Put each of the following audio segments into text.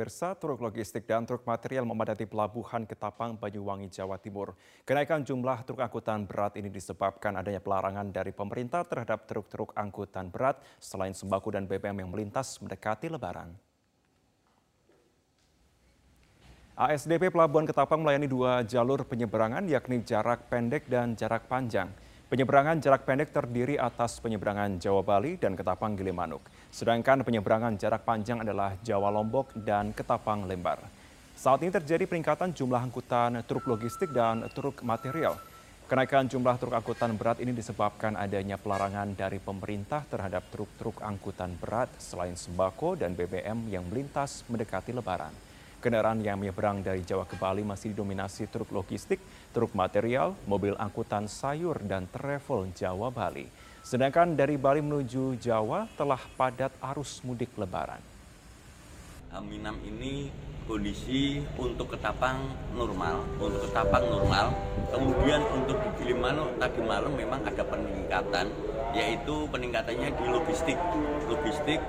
Bersa, truk logistik dan truk material memadati pelabuhan Ketapang, Banyuwangi, Jawa Timur. Kenaikan jumlah truk angkutan berat ini disebabkan adanya pelarangan dari pemerintah terhadap truk-truk angkutan berat selain sembako dan BBM yang melintas mendekati lebaran. ASDP Pelabuhan Ketapang melayani dua jalur penyeberangan yakni jarak pendek dan jarak panjang. Penyeberangan jarak pendek terdiri atas penyeberangan Jawa Bali dan Ketapang Gilimanuk. Sedangkan penyeberangan jarak panjang adalah Jawa Lombok dan Ketapang Lembar. Saat ini terjadi peningkatan jumlah angkutan truk logistik dan truk material. Kenaikan jumlah truk angkutan berat ini disebabkan adanya pelarangan dari pemerintah terhadap truk-truk angkutan berat selain sembako dan BBM yang melintas mendekati lebaran. Kendaraan yang menyeberang dari Jawa ke Bali masih didominasi truk logistik, truk material, mobil angkutan sayur, dan travel Jawa Bali. Sedangkan dari Bali menuju Jawa telah padat arus mudik lebaran. Minam ini kondisi untuk ketapang normal, untuk ketapang normal. Kemudian untuk di Gilimanuk tadi malam memang ada peningkatan, yaitu peningkatannya di logistik. Logistik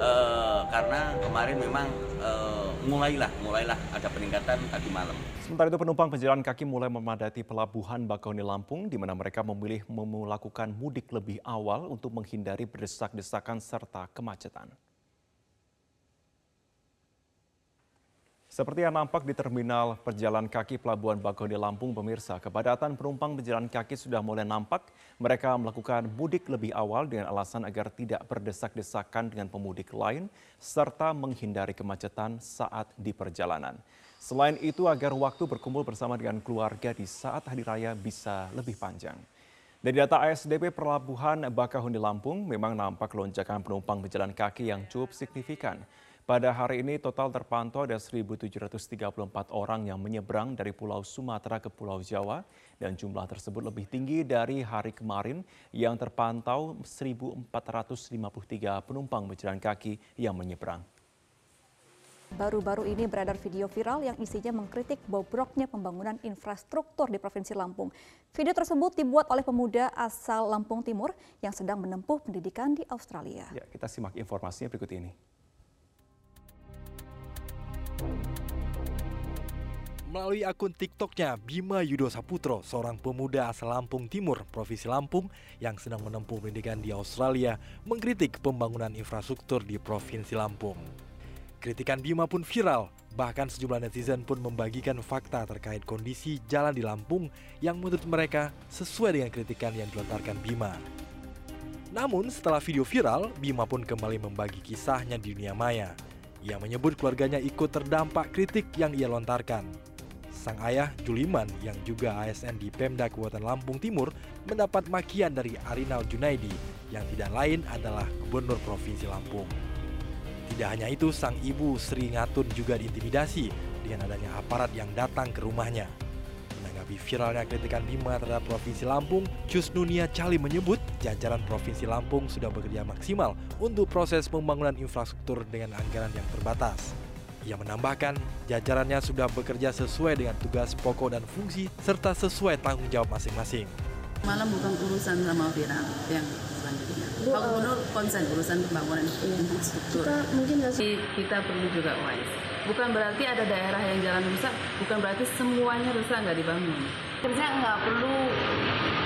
eh, karena kemarin memang eh, mulailah mulailah ada peningkatan tadi malam. Sementara itu penumpang pejalan kaki mulai memadati pelabuhan Bakauheni Lampung di mana mereka memilih melakukan mudik lebih awal untuk menghindari berdesak-desakan serta kemacetan. Seperti yang nampak di terminal perjalan kaki Pelabuhan Bakauheni Lampung, pemirsa, kepadatan penumpang pejalan kaki sudah mulai nampak. Mereka melakukan mudik lebih awal dengan alasan agar tidak berdesak-desakan dengan pemudik lain, serta menghindari kemacetan saat di perjalanan. Selain itu, agar waktu berkumpul bersama dengan keluarga di saat hari raya bisa lebih panjang. Dari data ASDP Pelabuhan Bakauheni Lampung, memang nampak lonjakan penumpang pejalan kaki yang cukup signifikan. Pada hari ini total terpantau ada 1.734 orang yang menyeberang dari Pulau Sumatera ke Pulau Jawa dan jumlah tersebut lebih tinggi dari hari kemarin yang terpantau 1.453 penumpang berjalan kaki yang menyeberang. Baru-baru ini beredar video viral yang isinya mengkritik bobroknya pembangunan infrastruktur di Provinsi Lampung. Video tersebut dibuat oleh pemuda asal Lampung Timur yang sedang menempuh pendidikan di Australia. Ya, kita simak informasinya berikut ini. Melalui akun TikToknya, Bima Yudo Saputro, seorang pemuda asal Lampung Timur, Provinsi Lampung, yang sedang menempuh pendidikan di Australia, mengkritik pembangunan infrastruktur di Provinsi Lampung. Kritikan Bima pun viral, bahkan sejumlah netizen pun membagikan fakta terkait kondisi jalan di Lampung yang menurut mereka sesuai dengan kritikan yang dilontarkan Bima. Namun setelah video viral, Bima pun kembali membagi kisahnya di dunia maya. Ia menyebut keluarganya ikut terdampak kritik yang ia lontarkan. Sang ayah Juliman yang juga ASN di Pemda Kabupaten Lampung Timur mendapat makian dari Arinal Junaidi yang tidak lain adalah Gubernur Provinsi Lampung. Tidak hanya itu, sang ibu Sri Ngatun juga diintimidasi dengan adanya aparat yang datang ke rumahnya. Menanggapi viralnya kritikan Bima terhadap Provinsi Lampung, Cusnunia Cali menyebut jajaran Provinsi Lampung sudah bekerja maksimal untuk proses pembangunan infrastruktur dengan anggaran yang terbatas. Ia menambahkan, jajarannya sudah bekerja sesuai dengan tugas pokok dan fungsi serta sesuai tanggung jawab masing-masing. Malam bukan urusan sama Vira yang selanjutnya. Pak Gubernur konsen urusan pembangunan iya. infrastruktur. Kita mungkin kita perlu juga wise. Bukan berarti ada daerah yang jalan rusak, bukan berarti semuanya rusak nggak dibangun. Kerja nggak perlu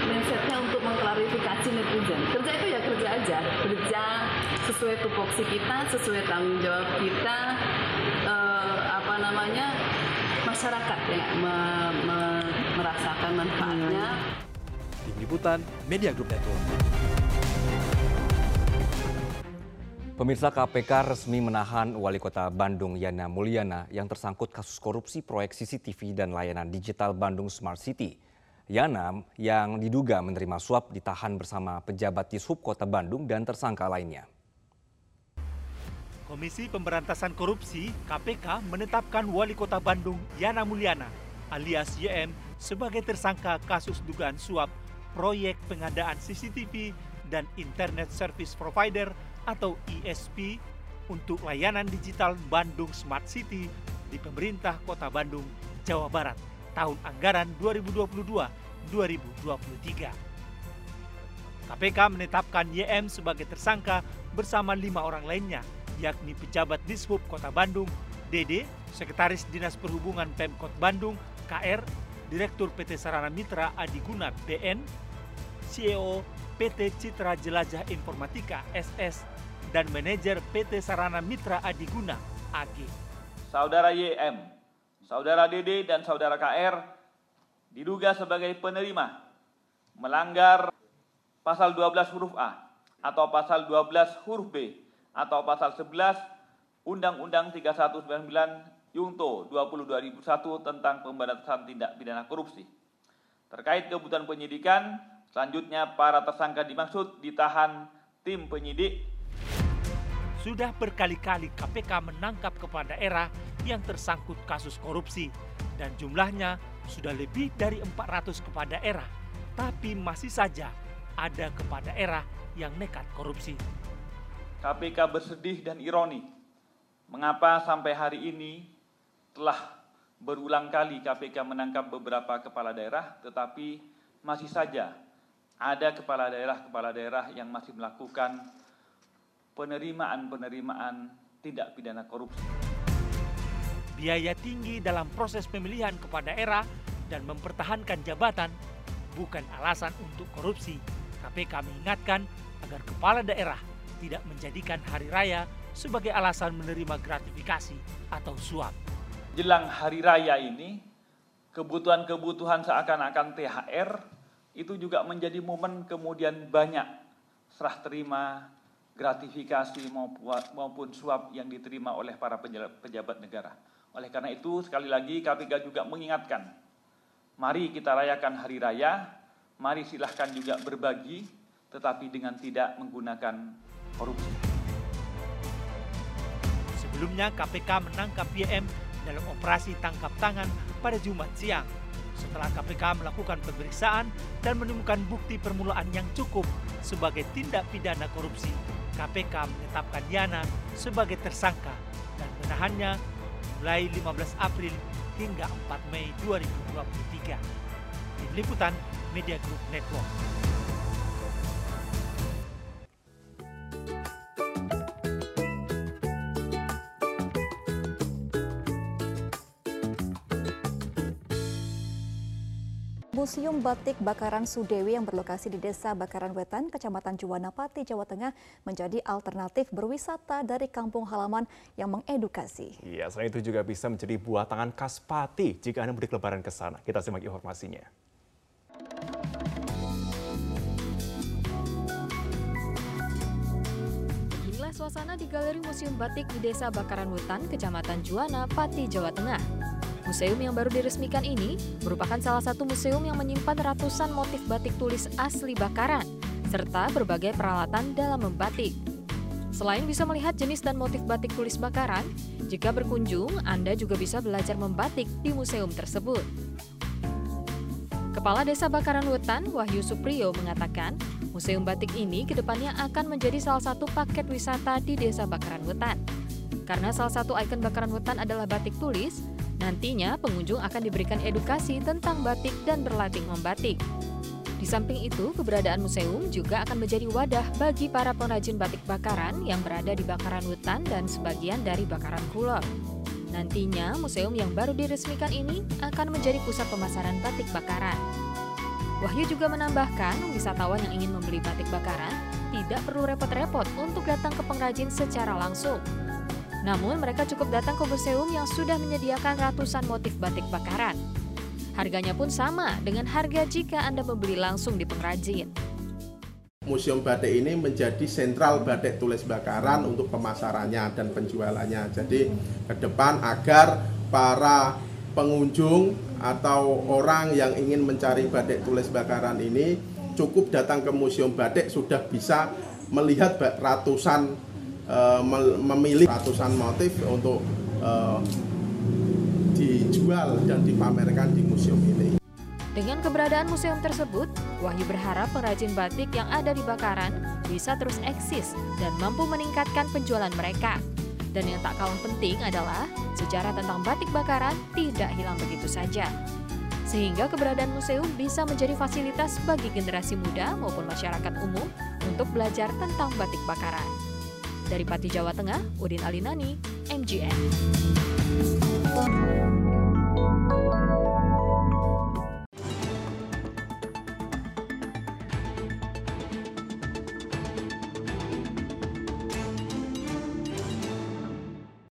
mindsetnya untuk mengklarifikasi netizen. Kerja itu ya kerja aja, kerja sesuai tupoksi kita, sesuai tanggung jawab kita, eh, apa namanya masyarakat ya me, me, merasakan manfaatnya. Tim Liputan Media Group Network. Pemirsa KPK resmi menahan Wali Kota Bandung Yana Mulyana yang tersangkut kasus korupsi proyek CCTV dan layanan digital Bandung Smart City. Yana yang diduga menerima suap ditahan bersama pejabat Dishub Kota Bandung dan tersangka lainnya. Komisi Pemberantasan Korupsi KPK menetapkan Wali Kota Bandung Yana Mulyana alias YM sebagai tersangka kasus dugaan suap proyek pengadaan CCTV dan Internet Service Provider atau ISP untuk layanan digital Bandung Smart City di pemerintah Kota Bandung, Jawa Barat tahun anggaran 2022-2023. KPK menetapkan YM sebagai tersangka bersama lima orang lainnya yakni pejabat Dishub Kota Bandung, Dede, Sekretaris Dinas Perhubungan Pemkot Bandung, KR, Direktur PT Sarana Mitra Adiguna BN, CEO PT Citra Jelajah Informatika SS, dan manajer PT Sarana Mitra Adiguna AG. Saudara YM, Saudara DD, dan Saudara KR diduga sebagai penerima melanggar pasal 12 huruf A atau pasal 12 huruf B atau pasal 11 Undang-Undang 3199 Yungto 20 2001 tentang pemberantasan tindak pidana korupsi. Terkait kebutuhan penyidikan, selanjutnya para tersangka dimaksud ditahan tim penyidik. Sudah berkali-kali KPK menangkap kepala daerah yang tersangkut kasus korupsi dan jumlahnya sudah lebih dari 400 kepala daerah. Tapi masih saja ada kepala daerah yang nekat korupsi. KPK bersedih dan ironi. Mengapa sampai hari ini telah berulang kali KPK menangkap beberapa kepala daerah, tetapi masih saja ada kepala daerah-kepala daerah yang masih melakukan penerimaan-penerimaan tindak pidana korupsi. Biaya tinggi dalam proses pemilihan kepala daerah dan mempertahankan jabatan bukan alasan untuk korupsi. KPK mengingatkan agar kepala daerah tidak menjadikan hari raya sebagai alasan menerima gratifikasi atau suap. Jelang hari raya ini, kebutuhan-kebutuhan seakan-akan THR itu juga menjadi momen kemudian banyak serah terima, gratifikasi maupun suap yang diterima oleh para pejabat negara. Oleh karena itu, sekali lagi KPK juga mengingatkan, mari kita rayakan hari raya, mari silahkan juga berbagi, tetapi dengan tidak menggunakan korupsi. Sebelumnya KPK menangkap YM dalam operasi tangkap tangan pada Jumat siang. Setelah KPK melakukan pemeriksaan dan menemukan bukti permulaan yang cukup sebagai tindak pidana korupsi, KPK menetapkan Yana sebagai tersangka dan menahannya mulai 15 April hingga 4 Mei 2023. Tim Liputan Media Group Network. Museum Batik Bakaran Sudewi yang berlokasi di Desa Bakaran Wetan, Kecamatan Juwana Pati, Jawa Tengah menjadi alternatif berwisata dari kampung halaman yang mengedukasi. Iya, selain itu juga bisa menjadi buah tangan khas Pati jika Anda mudik lebaran ke sana. Kita simak informasinya. Suasana di Galeri Museum Batik di Desa Bakaran Wetan, Kecamatan Juwana, Pati, Jawa Tengah. Museum yang baru diresmikan ini merupakan salah satu museum yang menyimpan ratusan motif batik tulis asli Bakaran, serta berbagai peralatan dalam membatik. Selain bisa melihat jenis dan motif batik tulis Bakaran, jika berkunjung, Anda juga bisa belajar membatik di museum tersebut. Kepala Desa Bakaran Wetan, Wahyu Supriyo, mengatakan museum batik ini ke depannya akan menjadi salah satu paket wisata di Desa Bakaran Wetan. Karena salah satu ikon Bakaran Wetan adalah batik tulis, Nantinya pengunjung akan diberikan edukasi tentang batik dan berlatih membatik. Di samping itu, keberadaan museum juga akan menjadi wadah bagi para pengrajin batik bakaran yang berada di bakaran hutan dan sebagian dari bakaran kulon. Nantinya, museum yang baru diresmikan ini akan menjadi pusat pemasaran batik bakaran. Wahyu juga menambahkan, wisatawan yang ingin membeli batik bakaran tidak perlu repot-repot untuk datang ke pengrajin secara langsung, namun mereka cukup datang ke museum yang sudah menyediakan ratusan motif batik bakaran. Harganya pun sama dengan harga jika Anda membeli langsung di pengrajin. Museum Batik ini menjadi sentral batik tulis bakaran untuk pemasarannya dan penjualannya. Jadi ke depan agar para pengunjung atau orang yang ingin mencari batik tulis bakaran ini cukup datang ke Museum Batik sudah bisa melihat ratusan uh, memilih ratusan motif untuk uh, dijual dan dipamerkan di museum ini. Dengan keberadaan museum tersebut, Wahyu berharap pengrajin batik yang ada di Bakaran bisa terus eksis dan mampu meningkatkan penjualan mereka. Dan yang tak kalah penting adalah sejarah tentang batik Bakaran tidak hilang begitu saja. Sehingga keberadaan museum bisa menjadi fasilitas bagi generasi muda maupun masyarakat umum untuk belajar tentang batik Bakaran. Dari Pati Jawa Tengah, Udin Alinani, MGN.